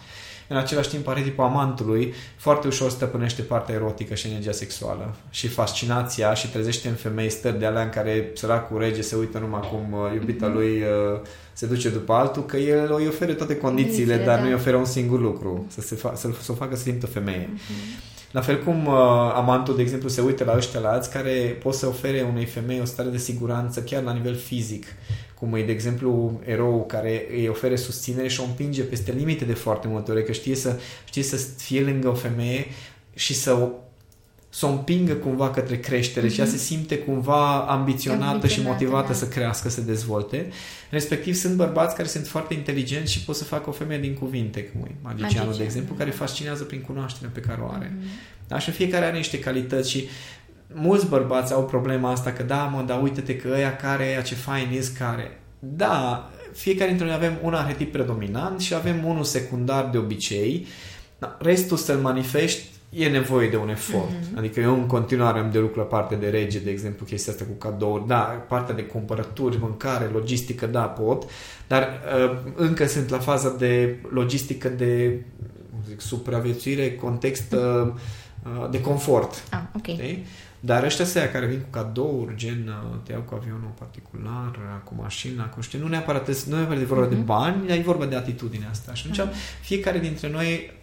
În același timp, arhetipul amantului foarte ușor stăpânește partea erotică și energia sexuală și fascinația și trezește în femei stări de alea în care săracul rege se uită numai cum uh, iubita lui uh, se duce după altul, că el îi oferă toate condițiile, Condițiile, dar da. nu îi oferă un singur lucru, să, se fa- să, să o facă să simtă femeie. Mhm. La fel cum uh, amantul, de exemplu, se uită la ăștia la alți care pot să ofere unei femei o stare de siguranță chiar la nivel fizic, cum e, de exemplu, erou care îi ofere susținere și o împinge peste limite de foarte multe ori, că știe să, știe să fie lângă o femeie și să o să o împingă cumva către creștere mm-hmm. și ea se simte cumva ambiționată, și Ambiționată, motivată da. să crească, să dezvolte. Respectiv sunt bărbați care sunt foarte inteligenți și pot să facă o femeie din cuvinte, cum e magicianul, Magician, de exemplu, da. care fascinează prin cunoașterea pe care o are. Mm-hmm. Da? Și fiecare are niște calități și mulți bărbați au problema asta că da, mă, dar uite-te că ăia care, ăia ce fain is care. Da, fiecare dintre noi avem un arhetip predominant și avem unul secundar de obicei. Da, restul să-l manifesti e nevoie de un efort. Mm-hmm. Adică eu în continuare am de lucru la partea de rege, de exemplu, chestia asta cu cadouri. Da, partea de cumpărături, mâncare, logistică, da, pot. Dar uh, încă sunt la faza de logistică de zic, supraviețuire, context uh, uh, de confort. Ah, ok. Știi? Dar ăștia să care vin cu cadouri, gen uh, te iau cu avionul particular, uh, cu mașina, cu știu, nu neapărat, nu e vorba uh-huh. de mhm. bani, dar e vorba de atitudinea asta. Și atunci uh-huh. fiecare dintre noi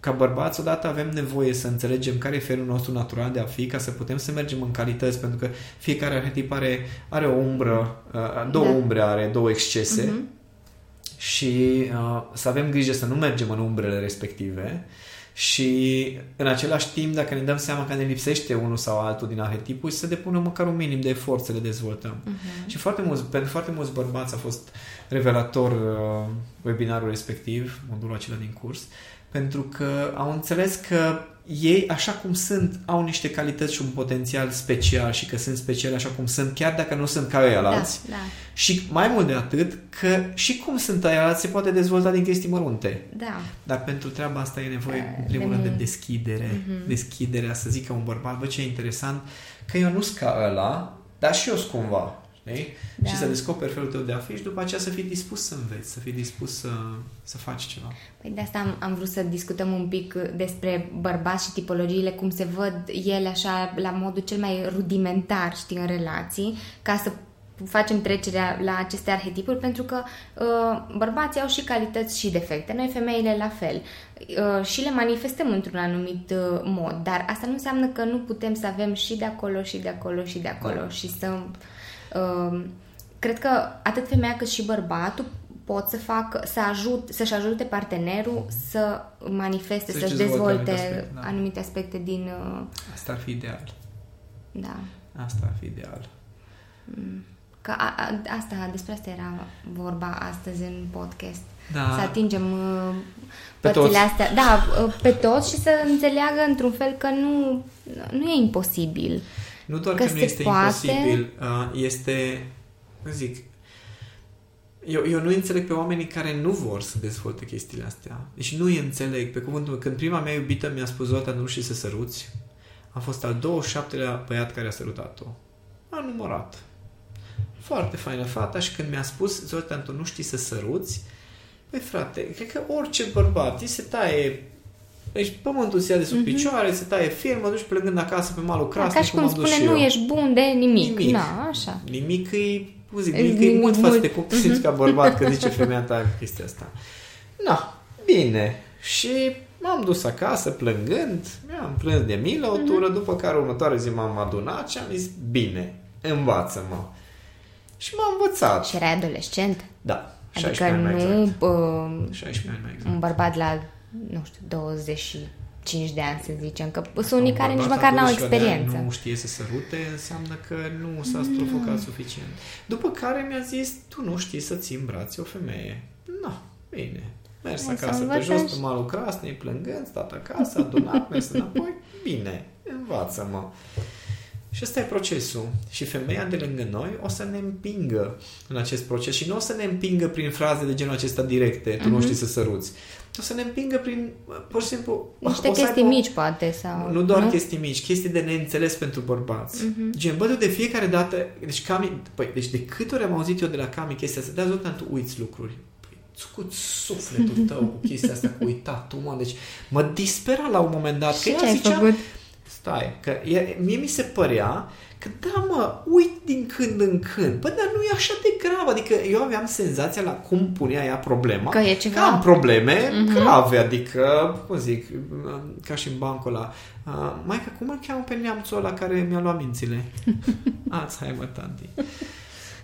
ca bărbați, odată avem nevoie să înțelegem care e felul nostru natural de a fi, ca să putem să mergem în calități, pentru că fiecare arhetip are, are o umbră, uh, două da. umbre are, două excese uh-huh. și uh, să avem grijă să nu mergem în umbrele respective și în același timp, dacă ne dăm seama că ne lipsește unul sau altul din arhetipul, să depunem măcar un minim de efort să le dezvoltăm. Uh-huh. Și foarte mulți, pentru foarte mulți bărbați a fost revelator uh, webinarul respectiv, modulul acela din curs, pentru că au înțeles că ei, așa cum sunt, au niște calități și un potențial special și că sunt speciali așa cum sunt, chiar dacă nu sunt ca ei alți. Da, da. Și mai mult de atât, că și cum sunt ei alți se poate dezvolta din chestii mărunte. Da. Dar pentru treaba asta e nevoie, în primul rând, de deschidere. Uh-huh. Deschiderea, să zică un bărbat, bă, ce interesant, că eu nu sunt ca ăla, dar și eu sunt cumva. Știi? Da. Și să descoperi felul tău de a fi și după aceea să fii dispus să înveți, să fii dispus să, să faci ceva. Păi de asta am, am vrut să discutăm un pic despre bărbați și tipologiile, cum se văd ele așa la modul cel mai rudimentar, știi, în relații, ca să facem trecerea la aceste arhetipuri pentru că uh, bărbații au și calități și defecte, noi femeile la fel uh, și le manifestăm într-un anumit uh, mod, dar asta nu înseamnă că nu putem să avem și de acolo și de acolo și de acolo da. și să Ehm, cred că atât femeia cât și bărbatul pot să facă, să ajut, să-și ajute partenerul să manifeste, să-și, să dezvolte aspect, da. anumite aspecte din... Uh, Asta ar fi ideal. Da. Asta ar fi ideal. Mm. Că a, a, asta, despre asta era vorba astăzi în podcast. Da. Să atingem uh, părțile astea. Da, uh, pe toți și să înțeleagă într-un fel că nu, nu e imposibil. Nu doar că, că nu este poate... imposibil, este, zic, eu, eu nu înțeleg pe oamenii care nu vor să dezvolte chestiile astea. Deci nu îi înțeleg. Pe cuvântul când prima mea iubită mi-a spus, Zoltan, nu știi să săruți, a fost al 27-lea băiat care a sărutat-o. A numărat. Foarte faină fata și când mi-a spus, Zoltan, tu nu știi să săruți, Păi frate, cred că orice bărbat îi se taie deci pământul se ia de sub mm-hmm. picioare, se taie firmă, duci plângând acasă pe malul crasnic, da, Ca și cum, cum spune, nu eu. ești bun de nimic. nimic. Na, așa. Nimic e, cum zic, nimic, nimic e mult față de cum te simți ca bărbat că zice femeia ta chestia asta. Na, bine. Și m-am dus acasă plângând, mi-am plâns de milă o tură, mm-hmm. după care următoare zi m-am adunat și am zis, bine, învață-mă. Și m-am învățat. Și era adolescent? Da. Adică nu exact. uh, 16 ani mai exact. un bărbat la nu știu, 25 de ani, să zicem, că sunt unii care nici măcar n-au experiență. Nu știe să sărute, înseamnă că nu s-a strofocat mm. suficient. După care mi-a zis, tu nu știi să-ți brațe o femeie. Nu, bine. Mers Hai acasă pe jos, pe malul crasnei, plângând, stat acasă, adunat, mers înapoi. Bine, învață-mă. Și ăsta e procesul. Și femeia de lângă noi o să ne împingă în acest proces și nu o să ne împingă prin fraze de genul acesta directe, tu uh-huh. nu mhm. știi să săruți. O să ne împingă prin, pur și simplu... Niște chestii aibă, mici, poate, sau... Nu doar nu? chestii mici, chestii de neînțeles pentru bărbați. Uh-huh. Gen, bă, de fiecare dată... Deci, Cami, păi, deci de câte ori am auzit eu de la Cami chestia asta, dar tot tu uiți lucruri. Păi, cu sufletul *laughs* tău cu chestia asta, cu uitat, mă. Deci, mă dispera la un moment dat. Și că ce ai ziceam, făcut? Stai, că e, mie mi se părea că da, mă, uit din când în când. Bă, dar nu e așa de grav. Adică eu aveam senzația la cum punea ea problema. Că e ceva... Că am probleme uh-huh. grave. Adică, cum zic, ca și în bancul ăla. Uh, mai că cum îl cheamă pe neamțul ăla care mi-a luat mințile? *laughs* Ați, hai mă, tanti.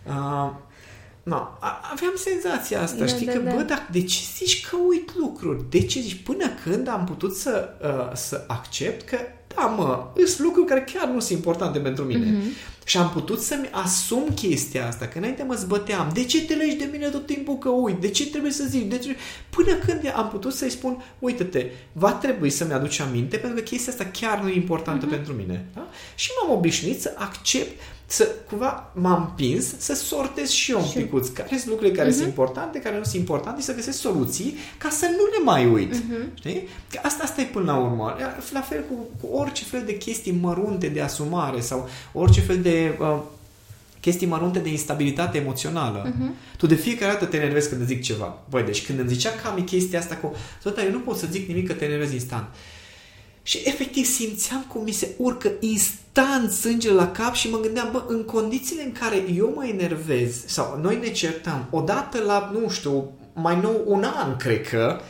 Uh, No, aveam senzația asta, da, știi, da, că, da. bă, dar de ce zici că uit lucruri? De ce zici? Până când am putut să, uh, să accept că da, mă, sunt lucruri care chiar nu sunt importante pentru mine. Mm-hmm. Și am putut să-mi asum chestia asta, că înainte mă zbăteam. De ce te legi de mine tot timpul că uit? De ce trebuie să zici? De ce? Până când am putut să-i spun, uite-te, va trebui să-mi aduci aminte pentru că chestia asta chiar nu e importantă mm-hmm. pentru mine. Da? Și m-am obișnuit să accept să cumva m-am împins să sortez și eu un picuț care sunt lucrurile care uh-huh. sunt importante, care nu sunt importante și să găsesc soluții ca să nu le mai uit. Uh-huh. Știi? Că asta, asta e până la urmă. La fel cu, cu orice fel de chestii mărunte de asumare sau orice fel de uh, chestii mărunte de instabilitate emoțională. Uh-huh. Tu de fiecare dată te enervezi când îți zic ceva. Băi, deci când îmi zicea Cami chestia asta cu... Tot eu nu pot să zic nimic că te enervezi instant. Și efectiv simțeam cum mi se urcă instant sângele la cap și mă gândeam, bă, în condițiile în care eu mă enervez sau noi ne certăm, odată la, nu știu, mai nou un an, cred că,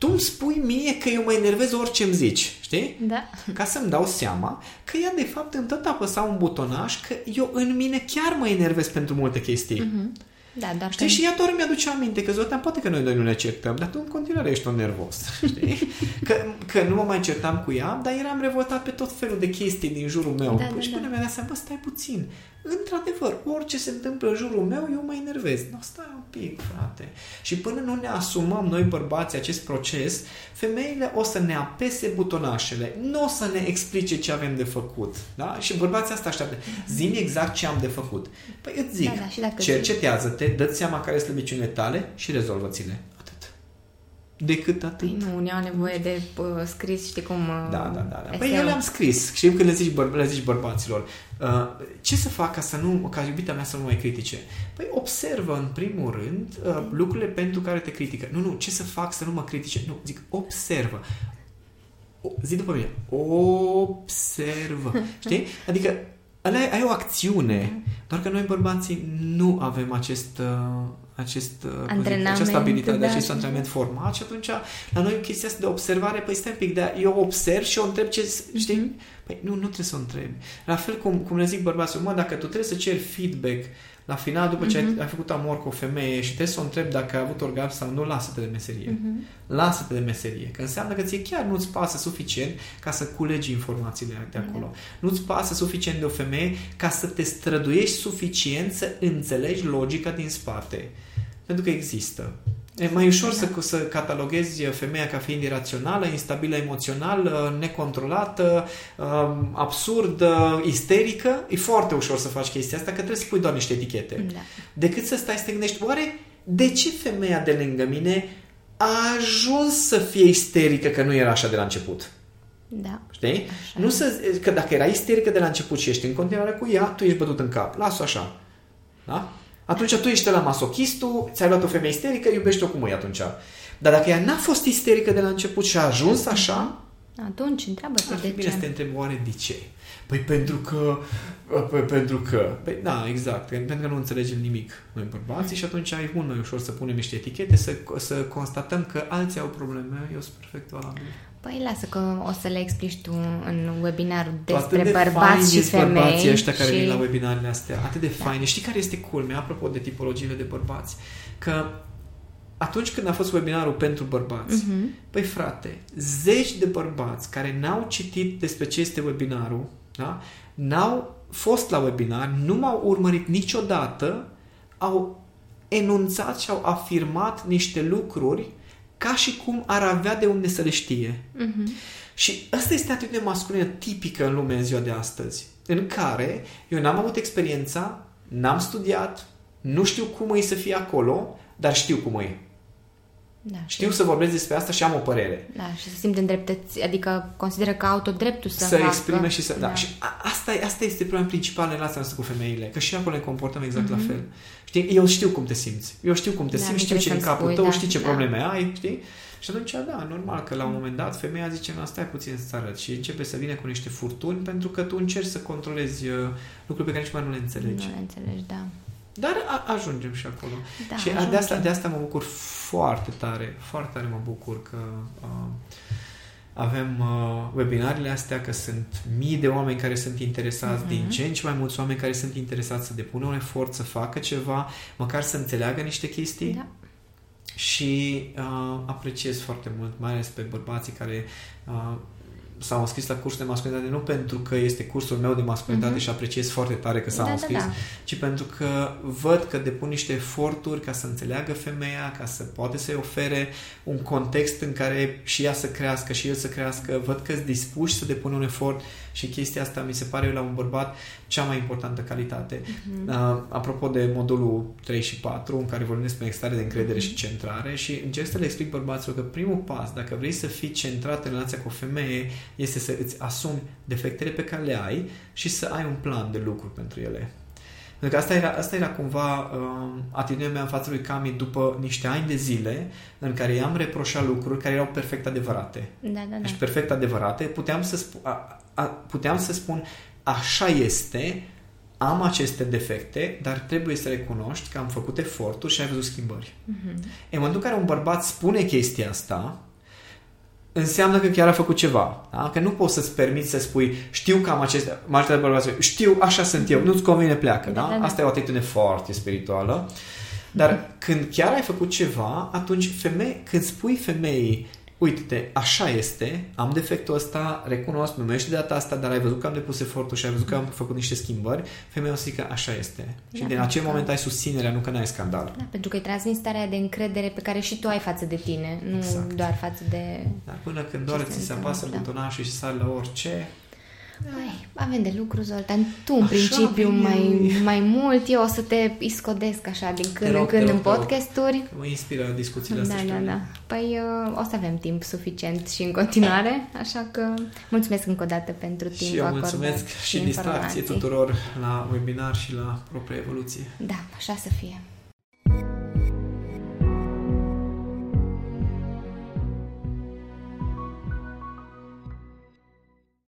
tu îmi spui mie că eu mă enervez orice îmi zici, știi? Da. Ca să-mi dau seama că ea de fapt îmi tot apăsa un butonaj că eu în mine chiar mă enervez pentru multe chestii. Mm-hmm. Da, dar știi, și ea doar mi-aduce aminte că Zoltan, poate că noi doi nu ne certăm, dar tu în continuare ești un nervos. *laughs* Știi? Că, că nu mă mai certam cu ea, dar eram revoltat pe tot felul de chestii din jurul meu. Da, păi și da, până da. mi-a dat seama, bă, stai puțin. Într-adevăr, orice se întâmplă în jurul meu, eu mă enervez. Nu, stai un pic, frate. Și până nu ne asumăm noi bărbații acest proces, femeile o să ne apese butonașele, nu o să ne explice ce avem de făcut. Da? Și bărbații asta așteaptă. Zimi exact ce am de făcut. Păi îți zic, Da, da, și dacă cercetează-te, dă-ți seama care sunt slăbiciunile tale și rezolvă-ți-le. Atât. Decât atât. Păi nu, unii au nevoie de uh, scris, știi cum... Uh, Da, da, da. da. Păi eseul. eu le-am scris. Știm când le zici, băr- le zici bărbaților. Uh, ce să fac ca să nu, ca iubita mea să nu mai critique? Păi observă în primul rând uh, lucrurile pentru care te critică. Nu, nu, ce să fac să nu mă critique? Nu, zic, observă. O, zi după mine. Observă. *laughs* Știi? Adică ăla ai, ai o acțiune, doar că noi bărbații nu avem acest, uh, acest, uh, cum zic, Antrenament, această abilitate, da, acest și- antrenament format și atunci la noi chestia asta de observare, păi stai un pic, dar eu observ și o întreb ce, știi? Mhm. Păi nu, nu trebuie să o întrebi. La fel cum, cum le zic bărbații, mă, dacă tu trebuie să ceri feedback la final, după ce ai, Mhm. ai făcut amor cu o femeie și trebuie să o întrebi dacă a avut orgasm sau nu, lasă-te de meserie. Mhm. Lasă-te de meserie. Că înseamnă că ție chiar nu-ți pasă suficient ca să culegi informațiile de acolo. Nu-ți pasă suficient de o femeie ca să te străduiești suficient să înțelegi logica din spate. Pentru că există. E mai ușor să, să cataloghezi femeia ca fiind irațională, instabilă emoțional, necontrolată, um, absurdă, isterică. E foarte ușor să faci chestia asta, că trebuie să pui doar niște etichete Da. decât să stai să te gândești, oare de ce femeia de lângă mine a ajuns să fie isterică că nu era așa de la început? Da. Știi? Așa. Nu să, că dacă era isterică de la început și ești în continuare cu ea, tu ești bătut în cap. Lasă-o așa. Da? Atunci tu ești la masochistul, ți-ai luat o femeie isterică, iubești-o cum e atunci. Dar dacă ea n-a fost isterică de la început și a ajuns așa, Atunci, întreabă-te ar fi de bine ce. să te întrebi oare de ce. Păi pentru că... Păi pentru că... Păi da, exact. Pentru că nu înțelegem nimic noi bărbații și atunci e mult mai ușor să punem niște etichete, să, să constatăm că alții au probleme, eu sunt perfect valabil. Păi lasă că o să le explici tu în webinarul Tu atât despre de faini bărbați și sunt bărbații femei. ăștia care și... vin la webinarele astea, atât de faine. Știi care este culmea, apropo de tipologiile de bărbați? Că atunci când a fost webinarul pentru bărbați, Mhm. Păi frate, zeci de bărbați care n-au citit despre ce este webinarul, da? n-au fost la webinar, nu m-au urmărit niciodată, au enunțat și au afirmat niște lucruri ca și cum ar avea de unde să le știe. Mhm. Și asta este atitudinea masculină tipică în lumea în ziua de astăzi, în care eu n-am avut experiența, n-am studiat, nu știu cum e să fie acolo, dar știu cum e. Da, Știu să vorbesc despre asta și am o părere. Da, și să simte îndreptăți, adică consideră că au tot dreptul să, să facă. exprime și să... Da. Da. Și a, asta, e- asta este problema principală în relația noastră cu femeile, că și acolo ne comportăm exact Mhm. la fel. Știi? Eu știu cum te simți. Eu știu cum te Da, simți, nu știu ce e în trebuie capul să-mi tău, spui, știi ce da, probleme ai, știi? Și atunci, da, normal că la un moment dat femeia zice, nu, stai puțin să arăt și începe să vină cu niște furtuni pentru că tu încerci să controlezi uh, lucruri pe care nici mai nu le înțelegi. Nu le înțelegi, da. Dar a, ajungem și acolo. da și de ajungem. asta, de asta mă bucur foarte tare, foarte tare mă bucur că uh, avem uh, webinarele astea, că sunt mii de oameni care sunt interesați, Mhm. din ce în ce mai mulți oameni care sunt interesați să depună un efort, să facă ceva, măcar să înțeleagă niște chestii Da. și uh, apreciez foarte mult, mai ales pe bărbații care uh, s-au înscris la cursul de masculinitate nu pentru că este cursul meu de masculinitate uh-huh. și apreciez foarte tare că s-au Da, da, înscris, da. ci pentru că văd că depun niște eforturi ca să înțeleagă femeia, ca să poate să-i ofere un context în care și ea să crească și el să crească, văd că sunt dispuși să depună un efort și chestia asta mi se pare la un bărbat cea mai importantă calitate. Mhm. Uh, apropo de modulul 3 și 4, în care vorbim despre stare de încredere și centrare și încerc să le explic bărbaților că primul pas, dacă vrei să fii centrat în relația cu o femeie, este să îți asumi defectele pe care le ai și să ai un plan de lucru pentru ele. Pentru că asta era, asta era cumva uh, atitudinea mea în fața lui Cami după niște ani de zile în care i-am reproșat lucruri care erau perfect adevărate. Da, da, da. Deci perfect adevărate. Puteam să, sp- a, a, puteam să spun așa este, am aceste defecte, dar trebuie să recunoști că am făcut eforturi și ai văzut schimbări. Mhm. În momentul în care un bărbat spune chestia asta, înseamnă că chiar a făcut ceva. Da? Că nu poți să-ți permiți să spui știu că am acestea, majoritatea bărbaților, știu, așa sunt eu, nu-ți convine, pleacă. Da? Da, da, da. Asta e o atitudine foarte spirituală. Dar când chiar ai făcut ceva, atunci femei, când spui femeii uite-te, așa este, am defectul ăsta, recunosc, numește de data asta, dar ai văzut că am depus efortul și ai văzut că am făcut niște schimbări, femeia o să zică, așa este. Și Da, din pentru acel că- moment ai susținerea, nu că n-ai scandal. Da, pentru că îi transmis starea de încredere pe care și tu ai față de tine, nu Exact. doar față de... Dar până când doar se ți se întâmplă, apasă da. butonașul și sari la orice, Ai, avem de lucru, Zoltan. Tu, în Așa, principiu, bine. mai, mai mult. Eu o să te iscodesc așa din când rog, în te când rog, în te rog. podcasturi. mă inspiră discuțiile Da, astea. da, știu. da. Păi uh, o să avem timp suficient și în continuare, așa că mulțumesc încă o dată pentru timpul Și eu acordat mulțumesc și distracție informații. tuturor la webinar și la propria evoluție. Da, așa să fie.